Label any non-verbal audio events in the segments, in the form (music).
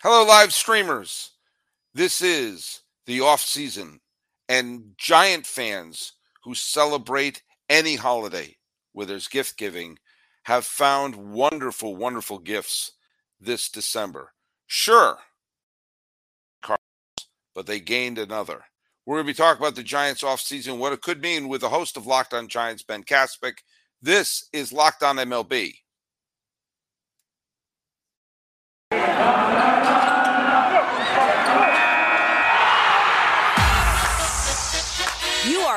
Hello, live streamers. This is the off season, and Giant fans who celebrate any holiday where there's gift giving have found wonderful, wonderful gifts this December. Sure, but they gained another. We're going to be talking about the Giants off season, what it could mean with the host of Locked On Giants, Ben Kaspick. This is Locked On MLB.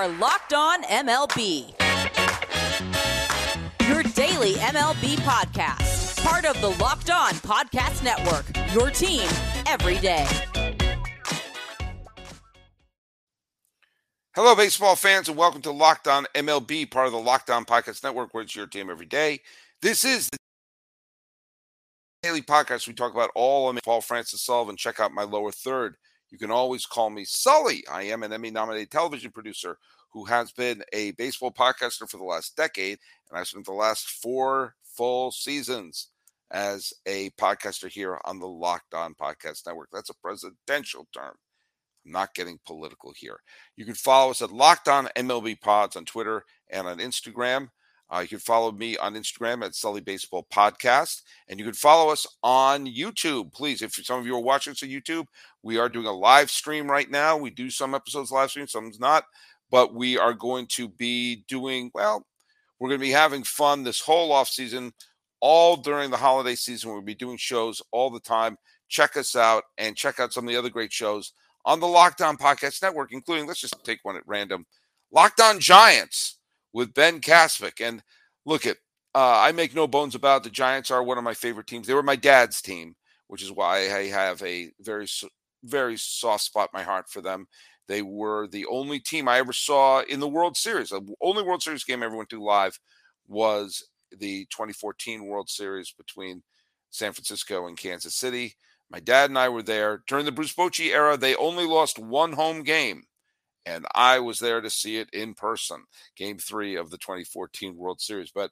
Are Locked On MLB. Your daily MLB podcast. Part of the Locked On Podcast Network. Your team every day. Hello, baseball fans, and welcome to Locked On MLB, part of the Locked On Podcast Network, where it's your team every day. This is the daily podcast. We talk about all of Paul Francis Sullivan. Check out my lower third. You can always call me Sully. I am an Emmy nominated television producer who has been a baseball podcaster for the last decade, and I spent the last four full seasons as a podcaster here on the Locked On Podcast Network. That's a presidential term. I'm not getting political here. You can follow us at Locked On MLB Pods on Twitter and on Instagram. Uh, you can follow me on Instagram at Sully Baseball Podcast, and you can follow us on YouTube. Please, if some of you are watching us on YouTube, we are doing a live stream right now. We do some episodes live stream, some's not, but we are going to be doing well. We're going to be having fun this whole off season, all during the holiday season. We'll be doing shows all the time. Check us out and check out some of the other great shows on the Locked On Podcast Network, including let's just take one at random, Locked On Giants with Ben Kaspick. And look at, uh, I make no bones about it, the Giants are one of my favorite teams. They were my dad's team, which is why I have a very, very soft spot in my heart for them. They were the only team I ever saw in the World Series. The only World Series game I ever went to live was the 2014 World Series between San Francisco and Kansas City. My dad and I were there during the Bruce Bochy era. They only lost one home game and I was there to see it in person, game three of the 2014 World Series. But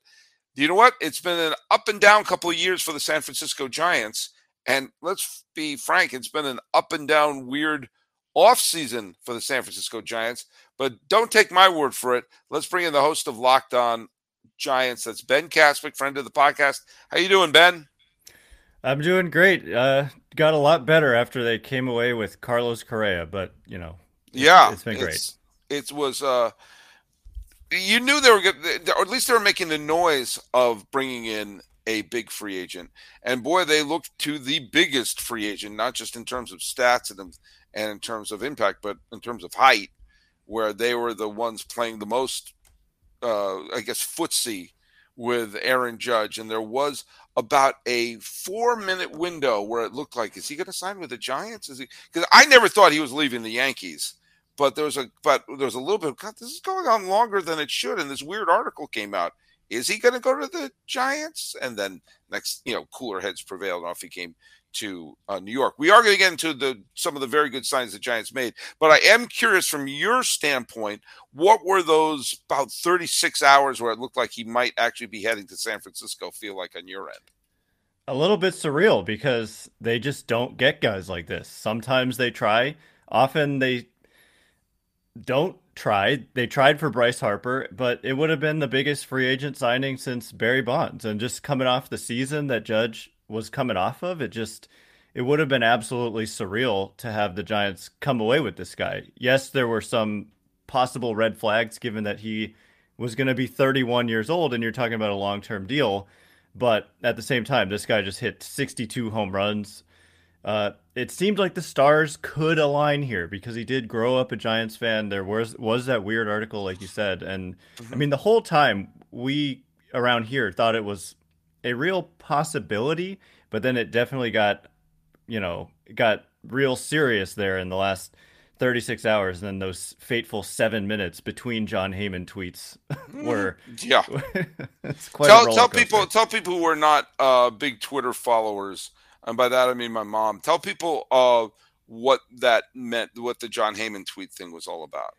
you know what? It's been an up and down couple of years for the San Francisco Giants. And let's be frank, it's been an up and down, weird off season for the San Francisco Giants. But don't take my word for it. Let's bring in the host of Locked On Giants. That's Ben Kaspick, friend of the podcast. How you doing, Ben? I'm doing great. Uh, got a lot better after they came away with Carlos Correa, but you know, yeah, it's been great. it was. Uh, you knew they were good, or at least they were making the noise of bringing in a big free agent, and boy, they looked to the biggest free agent, not just in terms of stats and and in terms of impact, but in terms of height, where they were the ones playing the most, uh, I guess, footsie with Aaron Judge, and there was about a four minute window where it looked like, is he going to sign with the Giants? Is he? Because I never thought he was leaving the Yankees but there was a but there was a little bit of God, this is going on longer than it should. And this weird article came out. Is he going to go to the Giants? And then next, you know, cooler heads prevailed. Off he came to uh, New York. We are going to get into the some of the very good signs the Giants made, but I am curious from your standpoint, what were those about 36 hours where it looked like he might actually be heading to San Francisco feel like on your end? A little bit surreal because they just don't get guys like this. Sometimes they try, often they don't try. They tried for Bryce Harper, but it would have been the biggest free agent signing since Barry Bonds. And just coming off the season that Judge was coming off of, it just it would have been absolutely surreal to have the Giants come away with this guy. Yes, there were some possible red flags given that he was going to be 31 years old and you're talking about a long-term deal, but at the same time this guy just hit 62 home runs, uh, it seemed like the stars could align here because he did grow up a Giants fan. There was was that weird article, like you said, and mm-hmm. I mean the whole time we around here thought it was a real possibility, but then it definitely got, you know, got real serious there in the last 36 hours and then those fateful seven minutes between Jon Heyman tweets (laughs) were yeah (laughs) tell, tell people tell people who are not uh, big Twitter followers and by that I mean my mom. Tell people uh, what that meant, what the Jon Heyman tweet thing was all about.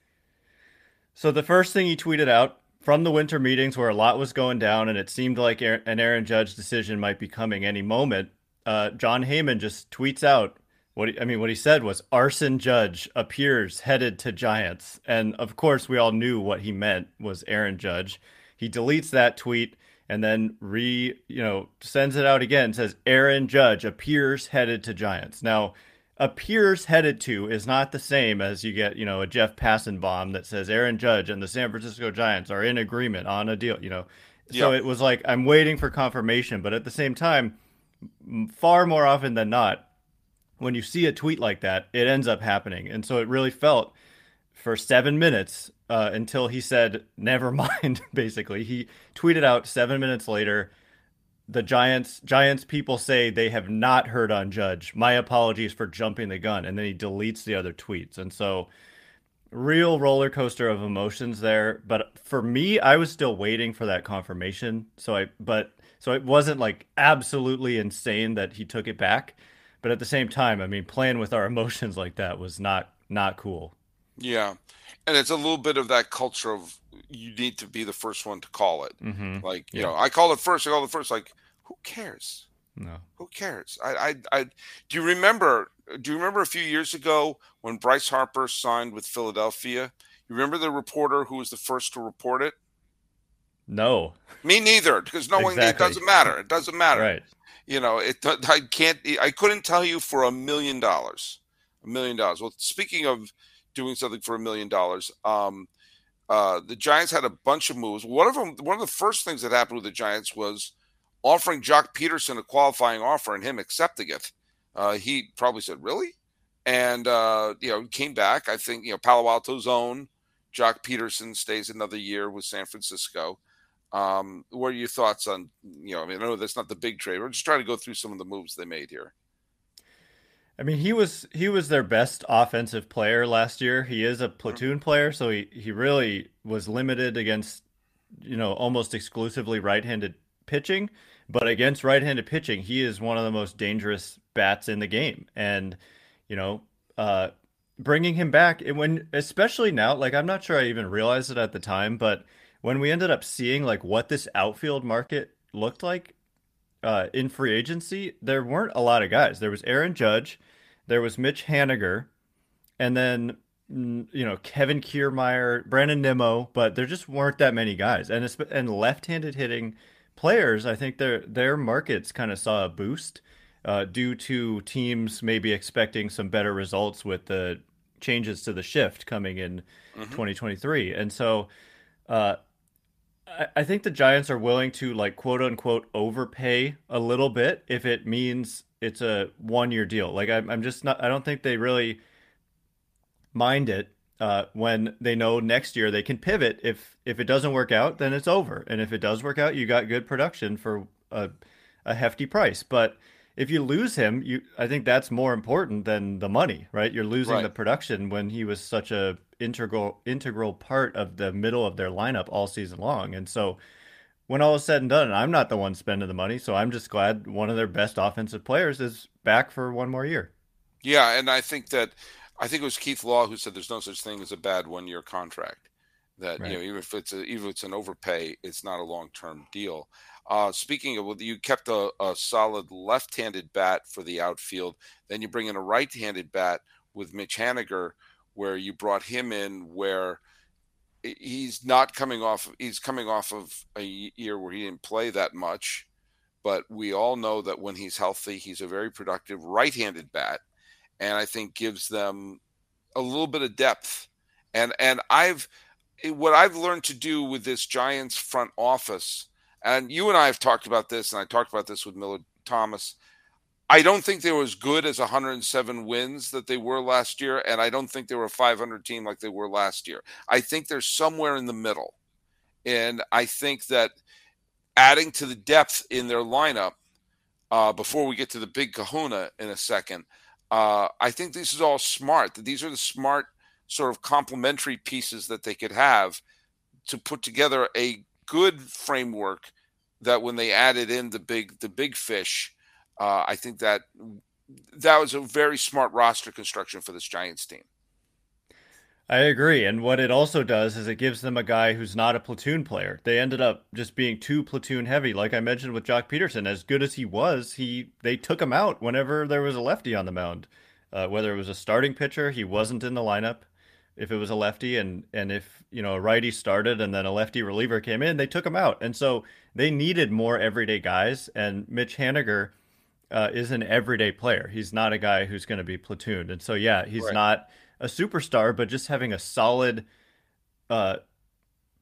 So the first thing he tweeted out from the winter meetings, where a lot was going down, and it seemed like an Aaron Judge decision might be coming any moment. uh, Jon Heyman just tweets out what he, I mean. What he said was arson judge appears headed to Giants, and of course we all knew what he meant was Aaron Judge. He deletes that tweet and then re you know sends it out again. Says Aaron Judge appears headed to Giants. Now appears headed to is not the same as you get, you know, a Jeff Passanbaum that says Aaron Judge and the San Francisco Giants are in agreement on a deal, you know. So it was like I'm waiting for confirmation, but at the same time, far more often than not, when you see a tweet like that, it ends up happening. And so it really felt for seven minutes uh, until he said, never (laughs) mind, basically. He tweeted out seven minutes later, the Giants Giants people say they have not heard on Judge. My apologies for jumping the gun. And then he deletes the other tweets. And so real roller coaster of emotions there. But for me, I was still waiting for that confirmation. So I but so it wasn't like absolutely insane that he took it back. But at the same time, I mean, playing with our (laughs) emotions like that was not not cool. Yeah. And it's a little bit of that culture of you need to be the first one to call it. Mm-hmm. Like, you yeah. know, I call it first, I call it first. Like, who cares? No. Who cares? I, I, I, do you remember? Do you remember a few years ago when Bryce Harper signed with Philadelphia? You remember the reporter who was the first to report it? No. Me neither, because no exactly. It doesn't matter. It doesn't matter. Right. You know, it. I can't. I couldn't tell you for a million dollars. A million dollars. Well, speaking of doing something for a million dollars, um, uh, the Giants had a bunch of moves. One of them. One of the first things that happened with the Giants was offering Joc Pederson a qualifying offer and him accepting it. Uh, he probably said, "Really?" And uh, you know, came back. I think you know Palo Alto's own Joc Pederson stays another year with San Francisco. Um, what are your thoughts on you know? I mean, I know that's not the big trade. We're just trying to go through some of the moves they made here. I mean, he was he was their best offensive player last year. He is a platoon player, so he he really was limited against you know almost exclusively right-handed pitching. But against right-handed pitching, he is one of the most dangerous bats in the game. And you know, uh, bringing him back when, especially now, like I'm not sure I even realized it at the time, but when we ended up seeing like what this outfield market looked like uh, in free agency, there weren't a lot of guys. There was Aaron Judge, there was Mitch Haniger, and then mm, you know Kevin Kiermaier, Brandon Nimmo, but there just weren't that many guys. And and left-handed hitting players, I think their their markets kind of saw a boost uh, due to teams maybe expecting some better results with the changes to the shift coming in mm-hmm. 2023, and so. Uh, I, I think the Giants are willing to like quote unquote overpay a little bit if it means it's a one year deal. Like I'm, I'm just not. I don't think they really mind it uh, when they know next year they can pivot. If if it doesn't work out, then it's over. And if it does work out, you got good production for a, a hefty price. But if you lose him, you I think that's more important than the money, right? You're losing right. the production when he was such a integral integral part of the middle of their lineup all season long. And so when all is said and done, I'm not the one spending the money, so I'm just glad one of their best offensive players is back for one more year. Yeah, and I think that I think it was Keith Law who said there's no such thing as a bad one year contract. That right. you know, even if it's a, even if it's an overpay, it's not a long term deal. Uh, speaking of, you kept a, a solid left handed bat for the outfield. Then you bring in a right handed bat with Mitch Haniger, where you brought him in where he's not coming off he's coming off of a year where he didn't play that much but we all know that when he's healthy he's a very productive right-handed bat and I think gives them a little bit of depth. And and I've eh, what I've learned to do with this Giants front office, and you and I have talked about this, and I talked about this with miller Thomas. I don't think they were as good as 107 wins that they were last year, and I don't think they were a 500 team like they were last year. I think they're somewhere in the middle, and I think that adding to the depth in their lineup uh, before we get to the big Kahuna in a second, uh, I think this is all smart. That these are the smart sort of complementary pieces that they could have to put together a good framework that when they added in the big the big fish, uh, I think that that was a very smart roster construction for this Giants team. I agree. And what it also does is it gives them a guy who's not a platoon player. They ended up just being too platoon heavy. Like I mentioned with Joc Pederson, as good as he was, he they took him out whenever there was a lefty on the mound. Uh, whether it was a starting pitcher, he wasn't in the lineup. If it was a lefty and and if you know a righty started and then a lefty reliever came in, they took him out. And so they needed more everyday guys. And Mitch Haniger uh, is an everyday player. He's not a guy who's going to be platooned. And so yeah, he's right. not a superstar, but just having a solid, uh,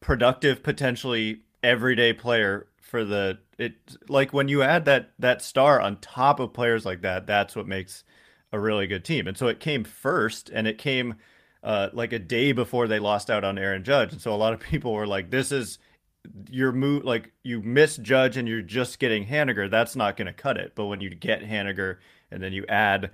productive, potentially everyday player for the it like when you add that that star on top of players like that, that's what makes a really good team. And so it came first, and it came uh, like a day before they lost out on Aaron Judge, and so a lot of (laughs) people were like, "This is." Your move like you miss Judge and you're just getting Haniger, that's not going to cut it. But when you get Haniger and then you add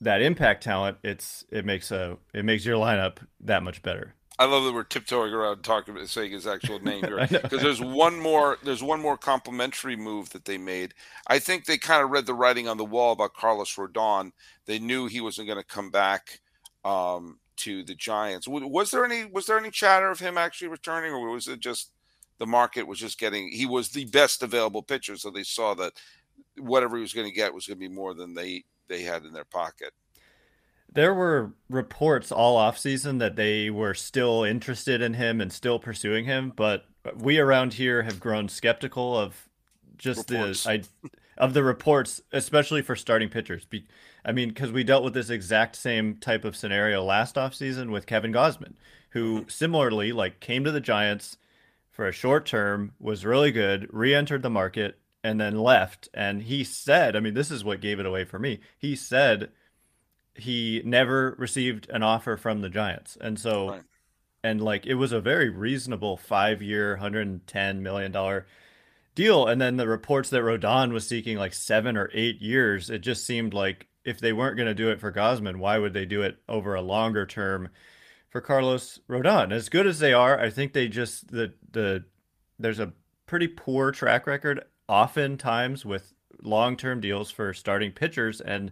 that impact talent, it's it makes a it makes your lineup that much better. I love that we're tiptoeing around talking about saying his actual name (laughs) here because there's one more there's one more complimentary move that they made. I think they kind of read the writing on the wall about Carlos Rodon. They knew he wasn't going to come back um, to the Giants. Was there any was there any chatter of him actually returning, or was it just the market was just getting he was the best available pitcher, so they saw that whatever he was going to get was going to be more than they they had in their pocket. There were reports all off season that they were still interested in him and still pursuing him, but we around here have grown skeptical of just reports. the I, of the reports, especially for starting pitchers. I mean, because we dealt with this exact same type of scenario last off season with Kevin Gausman, who mm-hmm. similarly like came to the Giants for a short term, was really good, re-entered the market, and then left. And he said, I mean, this is what gave it away for me. He said he never received an offer from the Giants. And so, right. and like, it was a very reasonable five year, $110 million deal. And then the reports that Rodon was seeking like seven or eight years, it just seemed like if they weren't going to do it for Gausman, why would they do it over a longer term for Carlos Rodon? As good as they are, I think they just, the, the, there's a pretty poor track record oftentimes with long-term deals for starting pitchers and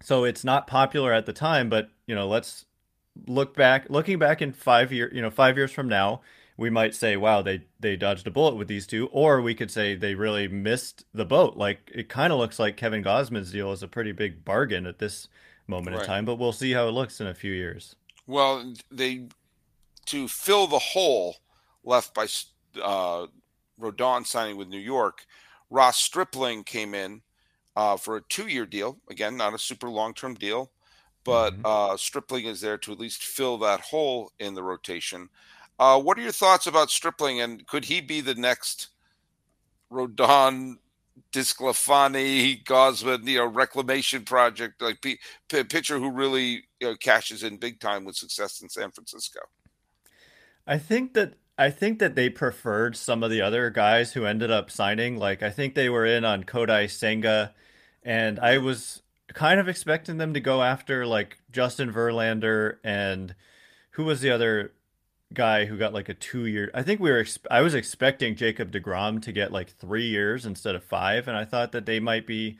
so it's not popular at the time but you know let's look back looking back in 5 year you know 5 years from now we might say wow they they dodged a bullet with these two or we could say they really missed the boat like it kind of looks like Kevin Gausman's deal is a pretty big bargain at this moment right. in time but we'll see how it looks in a few years well they to fill the hole left by uh, Rodon signing with New York, Ross Stripling came in uh, for a two-year deal. Again, not a super long-term deal, but mm-hmm. uh, Stripling is there to at least fill that hole in the rotation. Uh, what are your thoughts about Stripling, and could he be the next Rodon, DeSclafani, Gausman, you know, reclamation project, like p- p- pitcher who really you know, cashes in big time with success in San Francisco? I think that I think that they preferred some of the other guys who ended up signing. Like I think they were in on Kodai Senga, and I was kind of expecting them to go after like Justin Verlander and who was the other guy who got like a two year. I think we were. I was expecting Jacob deGrom to get like three years instead of five, and I thought that they might be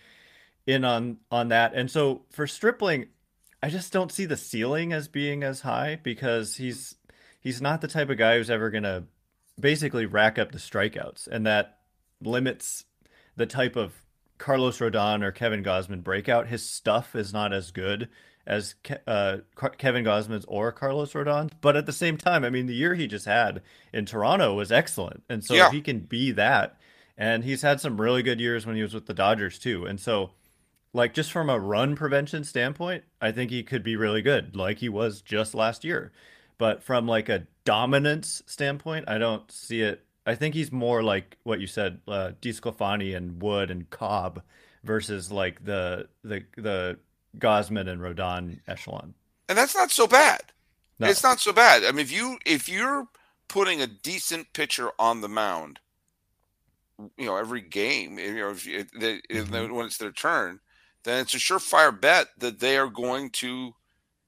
in on on that. And so for Stripling, I just don't see the ceiling as being as high because he's he's not the type of guy who's ever to basically rack up the strikeouts, and that limits the type of Carlos Rodon or Kevin Gausman breakout. His stuff is not as good as uh, Kevin Gausman's or Carlos Rodon, but at the same time, I mean, the year he just had in Toronto was excellent, and so yeah. he can be that. And he's had some really good years when he was with the Dodgers too, and so. Like just from a run prevention standpoint, I think he could be really good, like he was just last year. But from like a dominance standpoint, I don't see it. I think he's more like what you said, uh, DeSclafani and Wood and Cobb versus like the the the Gausman and Rodon echelon. And that's not so bad. No. It's not so bad. I mean, if you if you're putting a decent pitcher on the mound, you know, every game, you know, if you, they, mm-hmm. when it's their turn, then it's a surefire bet that they are going to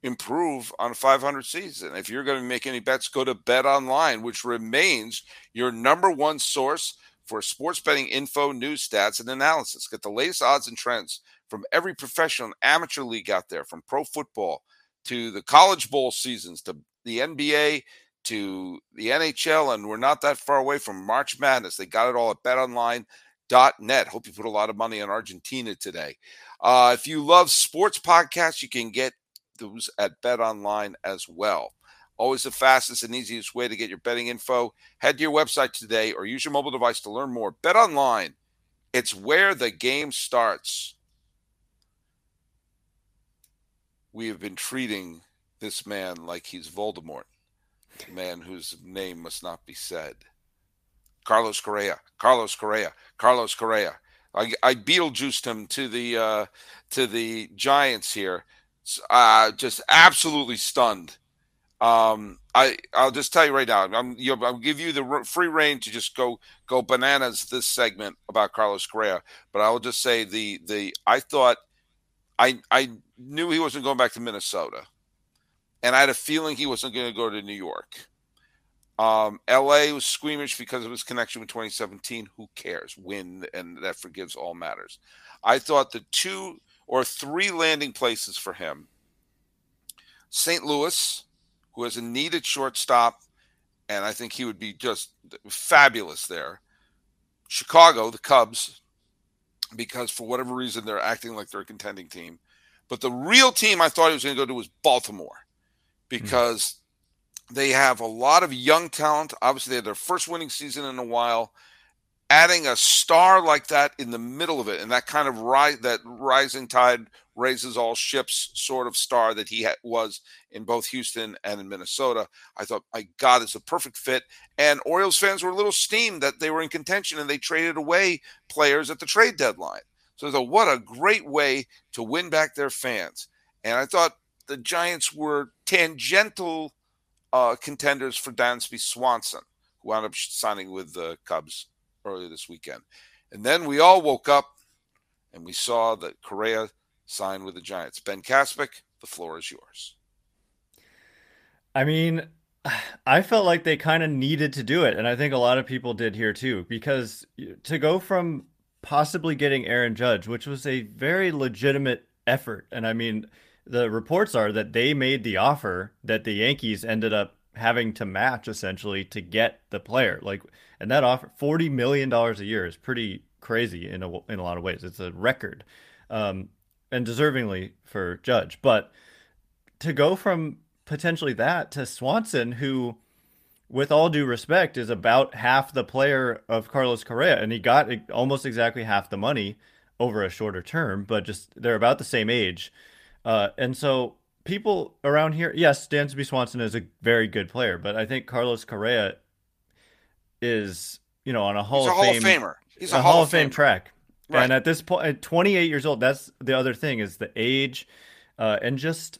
improve on a 500 season. If you're going to make any bets, go to Bet Online, which remains your number one source for sports betting info, news, stats, and analysis. Get the latest odds and trends from every professional amateur league out there, from pro football to the college bowl seasons, to the NBA, to the NHL, and we're not that far away from March Madness. They got it all at betonline.net. Hope you put a lot of money on Argentina today. Uh, if you love sports podcasts, you can get those at BetOnline as well. Always the fastest and easiest way to get your betting info. Head to your website today or use your mobile device to learn more. Bet online. It's where the game starts. We have been treating this man like he's Voldemort, a man whose name must not be said. Carlos Correa, Carlos Correa, Carlos Correa. I, I Beetlejuiced him to the uh, to the Giants here. Uh, just absolutely stunned um, I I'll just tell you right now. I'm you I'll give you the free reign to just go go bananas this segment about Carlos Correa. But I will just say the the I thought I I knew he wasn't going back to Minnesota, and I had a feeling he wasn't going to go to New York. Um, L.A. was squeamish because of his connection with 2017. Who cares? Win, and that forgives all matters. I thought the two or three landing places for him: St. Louis who has a needed shortstop, and I think he would be just fabulous there. Chicago, the Cubs, because for whatever reason they're acting like they're a contending team. But the real team I thought he was going to go to was Baltimore because mm-hmm. they have a lot of young talent. Obviously, they had their first winning season in a while adding a star like that in the middle of it and that kind of that rising tide raises all ships sort of star that he ha- was in both Houston and in Minnesota. I thought, my God, it's a perfect fit. And Orioles fans were a little steamed that they were in contention and they traded away players at the trade deadline. So I thought, what a great way to win back their fans. And I thought the Giants were tangential uh, contenders for Dansby Swanson, who wound up signing with the Cubs earlier this weekend. And then we all woke up and we saw that Correa signed with the Giants. Ben Kaspick, the floor is yours. I mean, I felt like they kind of needed to do it, and I think a lot of people did here too, because to go from possibly getting Aaron Judge, which was a very legitimate effort, and I mean, the reports are that they made the offer that the Yankees ended up having to match essentially to get the player. Like, and that offer forty million dollars a year is pretty crazy in a in a lot of ways. It's a record, um, and deservingly for Judge. But to go from potentially that to Swanson, who, with all due respect, is about half the player of Carlos Correa, and he got almost exactly half the money over a shorter term, but just they're about the same age. Uh, and so people around here, yes, Dansby Swanson is a very good player, but I think Carlos Correa is, you know, on a Hall, He's of, a Fame, Famer. He's a, a Hall, Hall of Fame Famer. track. Right. And at this point, at 28 years old, that's the other thing is the age, uh, and just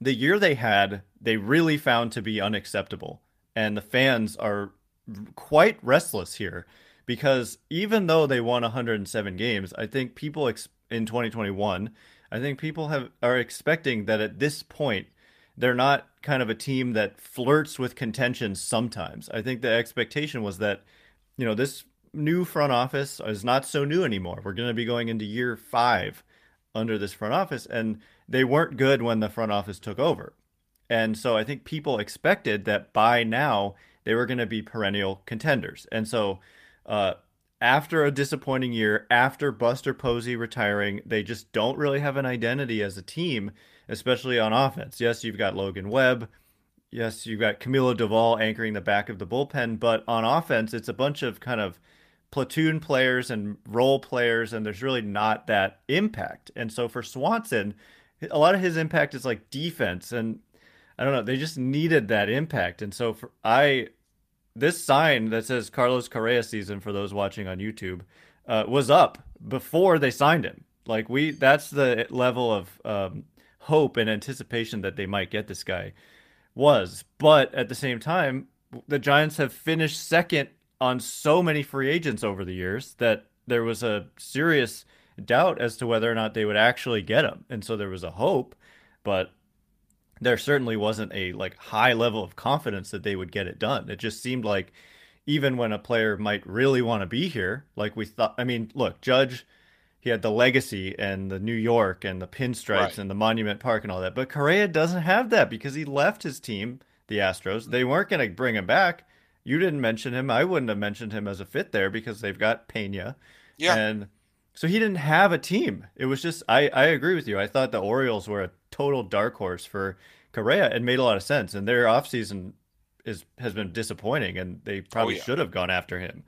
the year they had, they really found to be unacceptable, and the fans are quite restless here because even though they won 107 games, I think people ex- in 2021 I think people have are expecting that at this point they're not kind of a team that flirts with contention sometimes. I think the expectation was that you know this new front office is not so new anymore. We're going to be going into year 5 under this front office and they weren't good when the front office took over. And so I think people expected that by now they were going to be perennial contenders. And so uh, after a disappointing year, after Buster Posey retiring, they just don't really have an identity as a team, especially on offense. Yes, you've got Logan Webb. Yes, you've got Camilo Doval anchoring the back of the bullpen, but on offense, it's a bunch of kind of platoon players and role players, and there's really not that impact. And so for Swanson, a lot of his impact is like defense, and I don't know, they just needed that impact. And so for I this sign that says Carlos Correa season for those watching on YouTube uh, was up before they signed him. Like we, that's the level of um, hope and anticipation that they might get this guy was. But at the same time, the Giants have finished second on so many free agents over the years that there was a serious doubt as to whether or not they would actually get him. And so there was a hope, but there certainly wasn't a like high level of confidence that they would get it done. It just seemed like even when a player might really want to be here, like we thought I mean, look, Judge he had the legacy and the New York and the pinstripes right. and the Monument Park and all that. But Correa doesn't have that because he left his team, the Astros. They weren't going to bring him back. You didn't mention him. I wouldn't have mentioned him as a fit there because they've got Pena. Yeah. And so he didn't have a team. It was just I I agree with you. I thought the Orioles were a total dark horse for Correa. It made a lot of sense. And their offseason is has been disappointing and they probably oh, yeah. should have gone after him.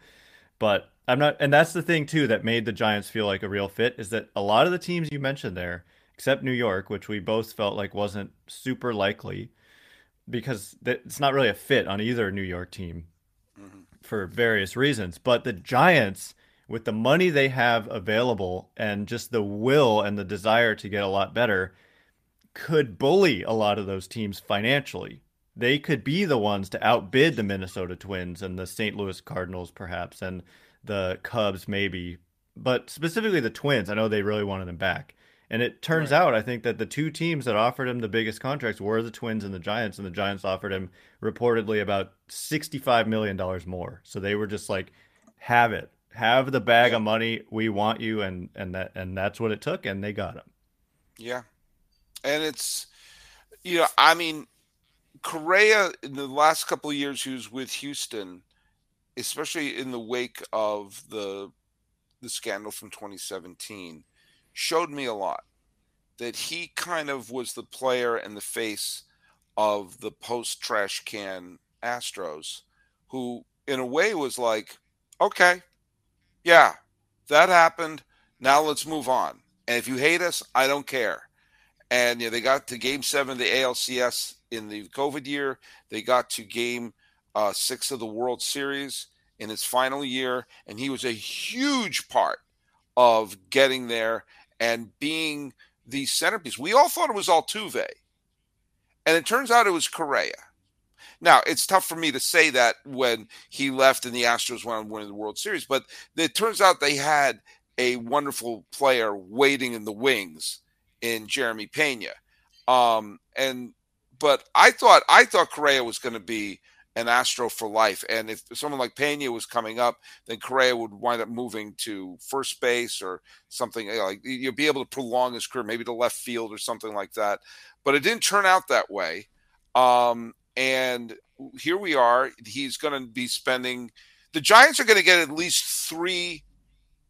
But I'm not, and that's the thing too that made the Giants feel like a real fit is that a lot of the teams you mentioned there, except New York, which we both felt like wasn't super likely, because it's not really a fit on either New York team mm-hmm. for various reasons. But the Giants, with the money they have available and just the will and the desire to get a lot better, could bully a lot of those teams financially. They could be the ones to outbid the Minnesota Twins and the St. Louis Cardinals, perhaps, and the Cubs maybe, but specifically the Twins. I know they really wanted him back. And it turns right. out, I think that the two teams that offered him the biggest contracts were the Twins and the Giants, and the Giants offered him reportedly about $65 million more. So they were just like, have it, have the bag yeah. of money. We want you. And, and that, and that's what it took. And they got him. Yeah. And it's, you know, I mean, Correa in the last couple of years, he was with Houston especially in the wake of the the scandal from 2017, showed me a lot. That he kind of was the player and the face of the post trash can Astros, who in a way was like, okay, yeah, that happened. Now let's move on. And if you hate us, I don't care. And you know, they got to game seven of the ALCS in the COVID year. They got to game uh, six of the World Series in his final year, and he was a huge part of getting there and being the centerpiece. We all thought it was Altuve, and it turns out it was Correa. Now, it's tough for me to say that when he left and the Astros went on winning the World Series, but it turns out they had a wonderful player waiting in the wings in Jeremy Pena. Um, and but I thought I thought Correa was going to be an Astro for life. And if someone like Pena was coming up, then Correa would wind up moving to first base or something like you'll be able to prolong his career, maybe to left field or something like that. But it didn't turn out that way. Um, and here we are. He's going to be spending. The Giants are going to get at least three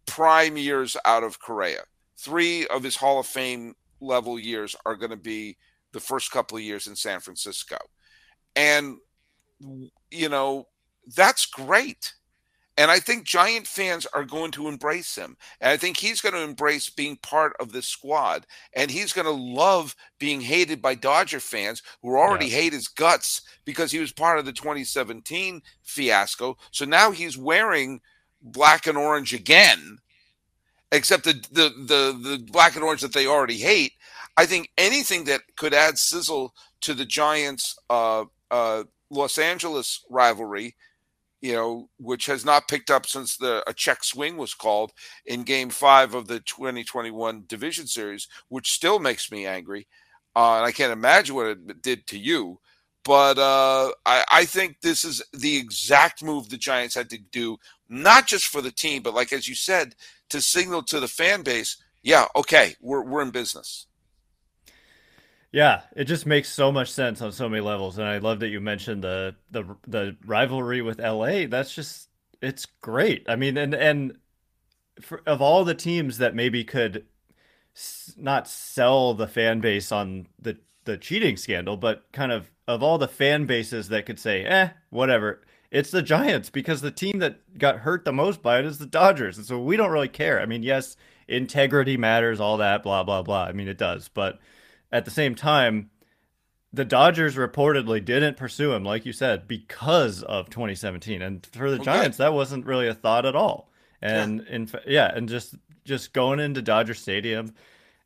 prime years out of Correa. Three of his Hall of Fame level years are going to be the first couple of years in San Francisco. And you know, that's great. And I think Giant fans are going to embrace him. And I think he's going to embrace being part of this squad. And he's going to love being hated by Dodger fans who already yes. hate his guts because he was part of the 2017 fiasco. So now he's wearing black and orange again, except the, the, the, the black and orange that they already hate. I think anything that could add sizzle to the Giants' uh, uh, Los Angeles rivalry, you know, which has not picked up since the a check swing was called in Game Five of the 2021 Division Series, which still makes me angry, uh, and I can't imagine what it did to you. But uh, I, I think this is the exact move the Giants had to do, not just for the team, but like as you said, to signal to the fan base, yeah, okay, we're we're in business. Yeah, it just makes so much sense on so many levels, and I love that you mentioned the the the rivalry with LA. That's just it's great. I mean, and and for, of all the teams that maybe could s- not sell the fan base on the the cheating scandal, but kind of of all the fan bases that could say, eh, whatever. It's the Giants because the team that got hurt the most by it is the Dodgers, and so we don't really care. I mean, yes, integrity matters, all that, blah blah blah. I mean, it does, but at the same time, the Dodgers reportedly didn't pursue him, like you said, because of 2017. And for the okay. Giants, that wasn't really a thought at all. And yeah. in yeah, and just just going into Dodger Stadium,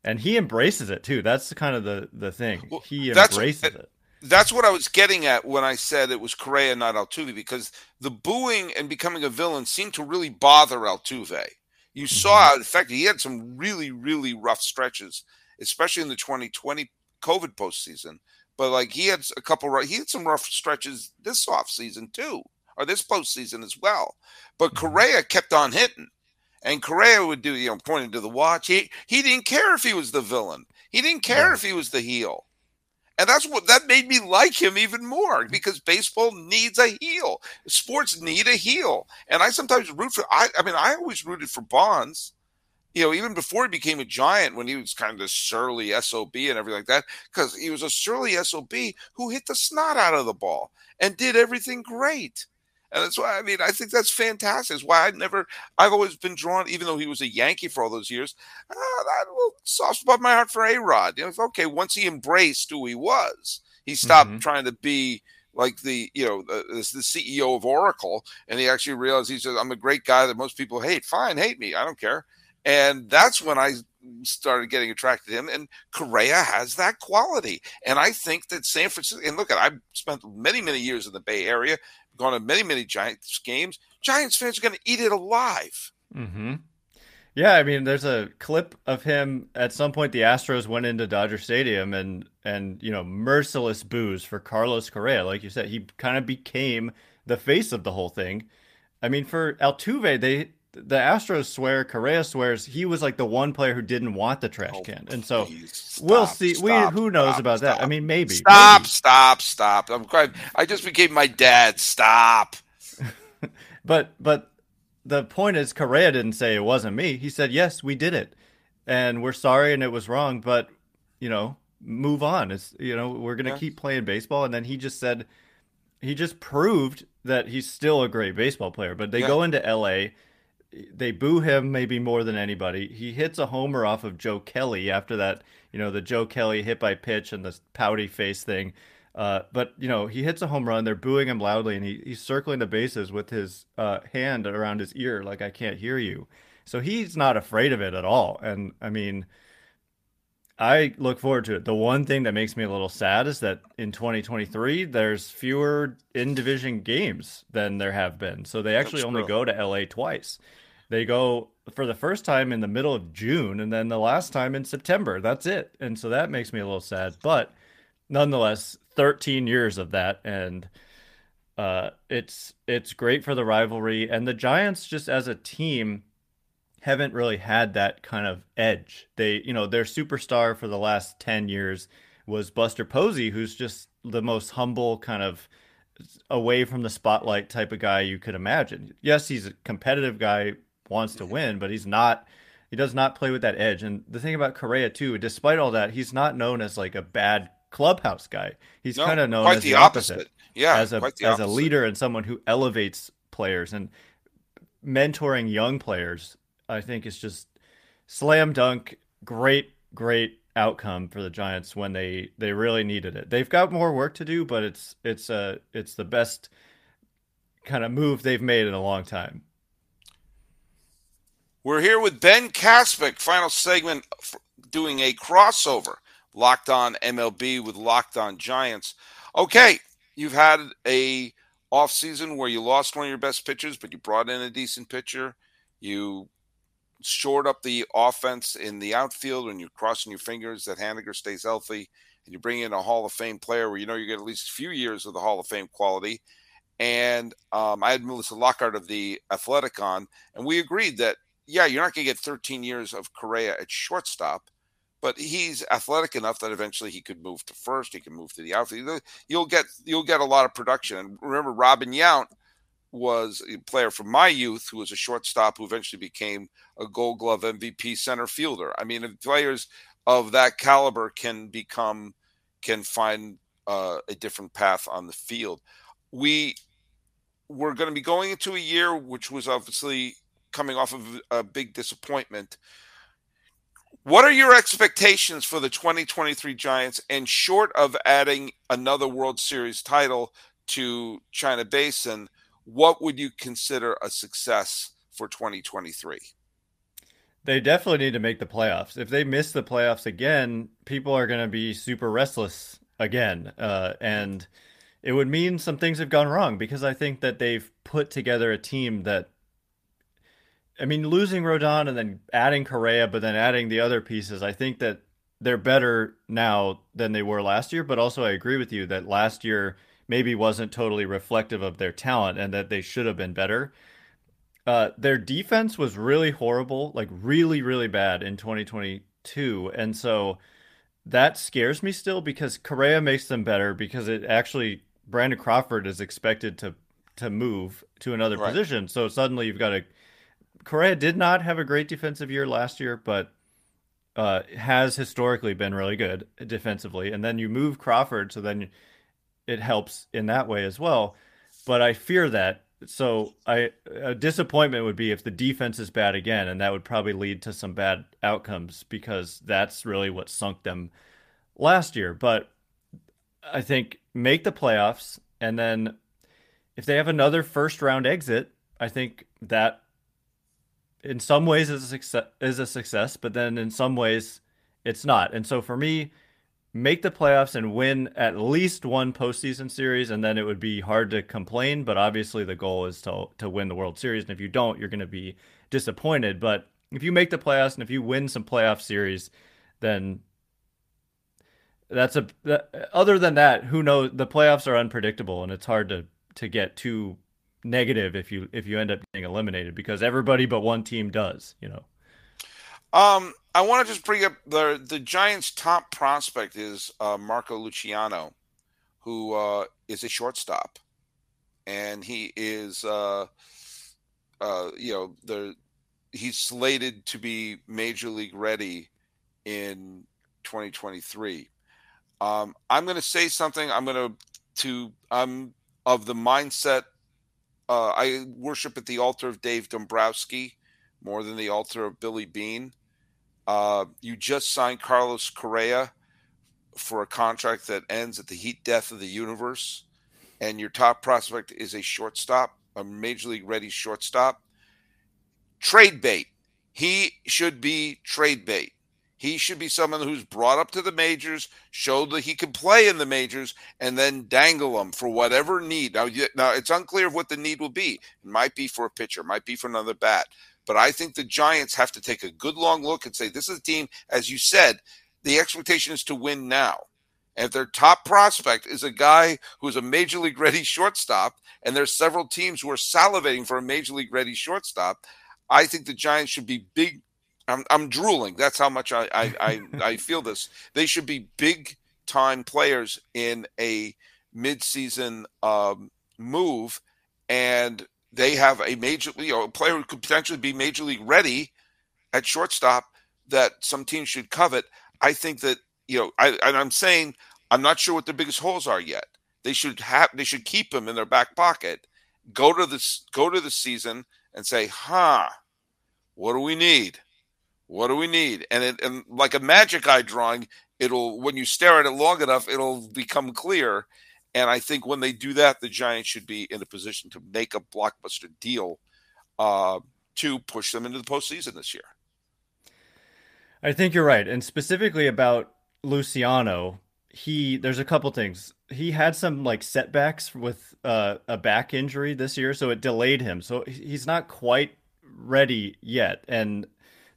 and he embraces it too. That's kind of the the thing. Well, he embraces it. That's what I was getting at when I said it was Correa, not Altuve, because the booing and becoming a villain seemed to really bother Altuve. You mm-hmm. saw, in fact, he had some really, really rough stretches especially in the 2020 COVID postseason. But like he had a couple, he had some rough stretches this off season too, or this postseason as well. But mm-hmm. Correa kept on hitting, And Correa would do, you know, pointing to the watch. He he didn't care if he was the villain. He didn't care yeah. if he was the heel. And that's what that made me like him even more because baseball needs a heel. Sports need a heel. And I sometimes root for I I mean I always rooted for Bonds. You know, even before he became a giant when he was kind of this surly SOB and everything like that, because he was a surly SOB who hit the snot out of the ball and did everything great. And that's why I mean I think that's fantastic. It's why I never I've always been drawn, even though he was a Yankee for all those years. Uh, that little soft spot my heart for A Rod. You know, okay, once he embraced who he was, he stopped mm-hmm. trying to be like the you know the, the CEO of Oracle, and he actually realized he said, "I'm a great guy that most people hate. Fine, hate me. I don't care." And that's when I started getting attracted to him. And Correa has that quality. And I think that San Francisco, and look at, I've spent many, many years in the Bay Area gone to many, many Giants games. Giants fans are going to eat it alive. Mm-hmm. Yeah, I mean, there's a clip of him at some point. The Astros went into Dodger Stadium and and you know merciless boos for Carlos Correa. Like you said, he kind of became the face of the whole thing. I mean, for Altuve, they the Astros swear, Correa swears he was like the one player who didn't want the trash oh, can, and so stop, we'll see. Stop, we who knows stop, about that? I mean, maybe. Stop! Maybe. Stop! Stop! I'm crying. I just became my dad. Stop. (laughs) but but the point is, Correa didn't say it wasn't me. He said, "Yes, we did it, and we're sorry, and it was wrong, but you know, move on. It's you know, we're gonna keep playing baseball." And then he just said, he just proved that he's still a great baseball player. But they yeah. go into L.A they boo him maybe more than anybody. He hits a homer off of Joe Kelly after that, you know, the Joe Kelly hit by pitch and the pouty face thing. Uh, but you know, he hits a home run. They're booing him loudly, and he, he's circling the bases with his uh, hand around his ear, like "I can't hear you." So he's not afraid of it at all. And I mean, I look forward to it. The one thing that makes me a little sad is that in 2023 there's fewer in division games than there have been. So they actually only go to LA twice. They go for the first time in the middle of June and then the last time in September. That's it. And so that makes me a little sad. But nonetheless, 13 years of that and uh, it's it's great for the rivalry and the Giants just as a team haven't really had that kind of edge. They, you know, their superstar for the last 10 years was Buster Posey, who's just the most humble kind of away from the spotlight type of guy you could imagine. Yes, he's a competitive guy wants to win, but he's not. He does not play with that edge. And the thing about Correa too, despite all that, he's not known as like a bad clubhouse guy. He's no, kind of known as the, the opposite. opposite. Yeah, as a as a leader and someone who elevates players and mentoring young players. I think is just slam dunk. Great, great outcome for the Giants when they they really needed it. They've got more work to do, but it's it's a uh, it's the best kind of move they've made in a long time. We're here with Ben Kaspick, final segment doing a crossover. Locked on MLB with Locked on Giants. Okay, you've had a off season where you lost one of your best pitchers, but you brought in a decent pitcher. You shored up the offense in the outfield and you're crossing your fingers that Haniger stays healthy and you bring in a Hall of Fame player where you know you get at least a few years of the Hall of Fame quality. And um, I had Melissa Lockard of the Athletic on, and we agreed that yeah, you're not going to get 13 years of Correa at shortstop, but he's athletic enough that eventually he could move to first. He can move to the outfield. You'll get you'll get a lot of production. And remember, Robin Yount was a player from my youth who was a shortstop who eventually became a Gold Glove MVP center fielder. I mean, players of that caliber can become can find uh, a different path on the field. We we're going to be going into a year which was obviously coming off of a big disappointment. What are your expectations for the 2023 Giants? And short of adding another World Series title to China Basin, what would you consider a success for 2023? They definitely need to make the playoffs. If they miss the playoffs again, people are going to be super restless again. Uh, and it would mean some things have gone wrong because I think that they've put together a team that I mean, losing Rodon and then adding Correa, but then adding the other pieces, I think that they're better now than they were last year. But also, I agree with you that last year maybe wasn't totally reflective of their talent and that they should have been better. Uh, their defense was really horrible, like really, really bad in 2022, and so that scares me still because Correa makes them better because it actually Brandon Crawford is expected to to move to another right. position. So suddenly you've got a Correa did not have a great defensive year last year, but uh, has historically been really good defensively. And then you move Crawford, so then it helps in that way as well. But I fear that. So I a disappointment would be if the defense is bad again, and that would probably lead to some bad outcomes because that's really what sunk them last year. But I think make the playoffs, and then if they have another first round exit, I think that in some ways is a success, is a success, but then in some ways it's not. And so for me, make the playoffs and win at least one postseason series, and then it would be hard to complain. But obviously, the goal is to to win the World Series, and if you don't, you're going to be disappointed. But if you make the playoffs and if you win some playoff series, then that's a that, other than that, who knows? The playoffs are unpredictable, and it's hard to to get too negative if you if you end up getting eliminated because everybody but one team does, you know. Um, I want to just bring up the the Giants' top prospect is uh, Marco Luciano, who uh, is a shortstop, and he is uh, uh, you know the he's slated to be major league ready in 2023. Um, I'm going to say something. I'm going to to I'm of the mindset uh, I worship at the altar of Dave Dombrowski more than the altar of Billy Beane. Uh, you just signed Carlos Correa for a contract that ends at the heat death of the universe, and your top prospect is a shortstop, a major league ready shortstop. Trade bait. He should be trade bait. He should be someone who's brought up to the majors, showed that he can play in the majors, and then dangle them for whatever need. Now, now it's unclear what the need will be. It might be for a pitcher, might be for another bat. But I think the Giants have to take a good long look and say, this is a team, as you said, the expectation is to win now. And if their top prospect is a guy who's a major league ready shortstop, and there's several teams who are salivating for a major league ready shortstop, I think the Giants should be big I'm I'm drooling. That's how much I I, I, I (laughs) feel this. They should be big time players in a midseason um, move, and they have a major you know a player who could potentially be major league ready at shortstop that some teams should covet. I think that you know I and I'm saying I'm not sure what their biggest holes are yet. They should have they should keep them in their back pocket. Go to this go to the season and say, huh, what do we need? What do we need? And it, and like a magic eye drawing, it'll when you stare at it long enough, it'll become clear. And I think when they do that, the Giants should be in a position to make a blockbuster deal uh, to push them into the postseason this year. I think you're right, and specifically about Luciano, he there's a couple things. He had some like setbacks with uh, a back injury this year, so it delayed him. So he's not quite ready yet, and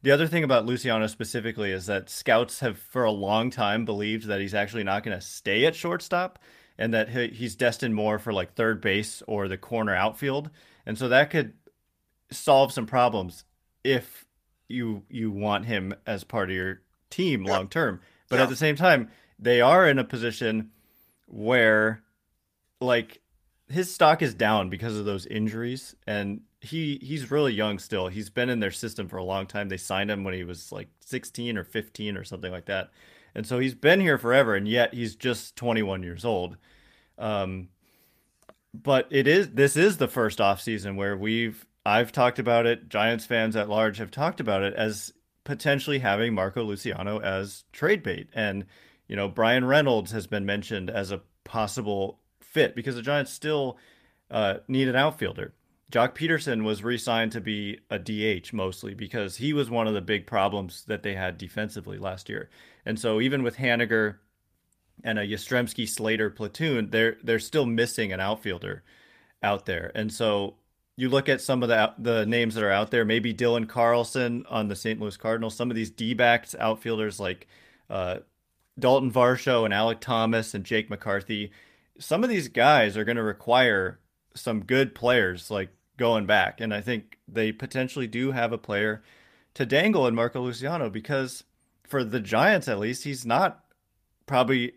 the other thing about Luciano specifically is that scouts have for a long time believed that he's actually not going to stay at shortstop and that he's destined more for like third base or the corner outfield. And so that could solve some problems if you you want him as part of your team long term. But yeah. at the same time, they are in a position where like his stock is down because of those injuries and he he's really young still. He's been in their system for a long time. They signed him when he was like 16 or 15 or something like that. And so he's been here forever and yet he's just 21 years old. Um but it is this is the first off season where we've I've talked about it, Giants fans at large have talked about it as potentially having Marco Luciano as trade bait. And you know, Bryan Reynolds has been mentioned as a possible fit because the Giants still uh, need an outfielder. Joc Pederson was re-signed to be a DH mostly because he was one of the big problems that they had defensively last year. And so even with Haniger and a Yastrzemski Slater platoon, they're they're still missing an outfielder out there. And so you look at some of the the names that are out there, maybe Dylan Carlson on the St. Louis Cardinals, some of these D-backs outfielders like uh, Dalton Varsho and Alek Thomas and Jake McCarthy. Some of these guys are going to require some good players like going back. And I think they potentially do have a player to dangle in Marco Luciano because for the Giants, at least, he's not probably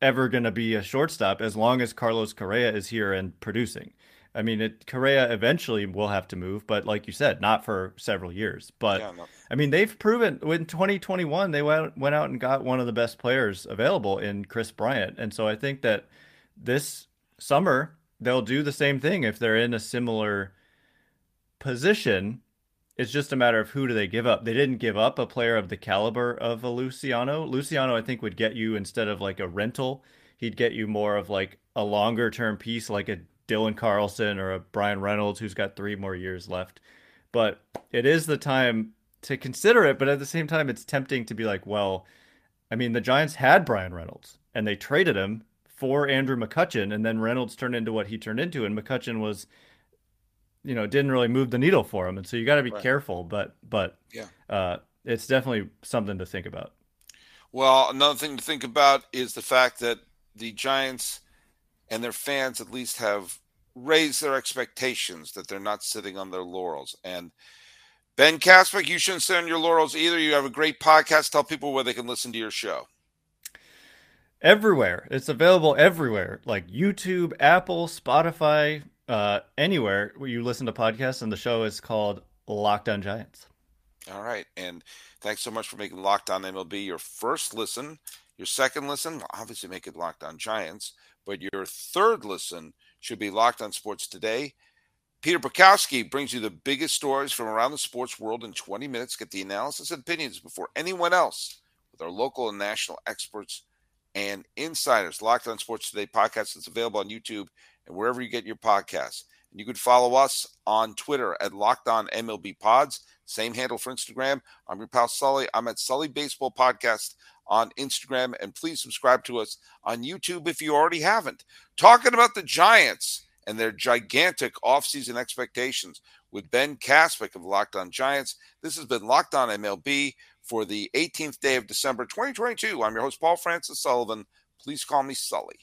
ever going to be a shortstop as long as Carlos Correa is here and producing. I mean, it, Correa eventually will have to move, but like you said, not for several years. But yeah, no. I mean, they've proven in 2021 they went went out and got one of the best players available in Kris Bryant, and so I think that this summer they'll do the same thing if they're in a similar position. It's just a matter of who do they give up. They didn't give up a player of the caliber of a Luciano. Luciano, I think, would get you instead of like a rental, he'd get you more of like a longer term piece, like a Dylan Carlson or a Bryan Reynolds who's got three more years left. But it is the time to consider it. But at the same time, it's tempting to be like, well, I mean, the Giants had Bryan Reynolds and they traded him for Andrew McCutchen, and then Reynolds turned into what he turned into, and McCutchen was, you know, didn't really move the needle for him, and so you got to be right. careful. But but yeah, uh, it's definitely something to think about. Well, another thing to think about is the fact that the Giants and their fans at least have raised their expectations that they're not sitting on their laurels. And Ben Kaspick, you shouldn't sit on your laurels either. You have a great podcast. Tell people where they can listen to your show. Everywhere. It's available everywhere, like YouTube, Apple, Spotify, uh, anywhere where you listen to podcasts. And the show is called Locked On Giants. All right. And thanks so much for making Locked On MLB your first listen. Your second listen, obviously make it Locked On Giants. But your third listen should be Locked on Sports Today. Peter Bukowski brings you the biggest stories from around the sports world in 20 minutes. Get the analysis and opinions before anyone else with our local and national experts and insiders. Locked on Sports Today podcast is available on YouTube and wherever you get your podcasts. And you can follow us on Twitter at Locked On MLB Pods. Same handle for Instagram. I'm your pal Sully. I'm at Sully Baseball Podcast on Instagram. And please subscribe to us on YouTube if you already haven't. Talking about the Giants and their gigantic offseason expectations with Ben Kaspick of Locked On Giants. This has been Locked On MLB for the 18th day of December 2022. I'm your host, Paul Francis Sullivan. Please call me Sully.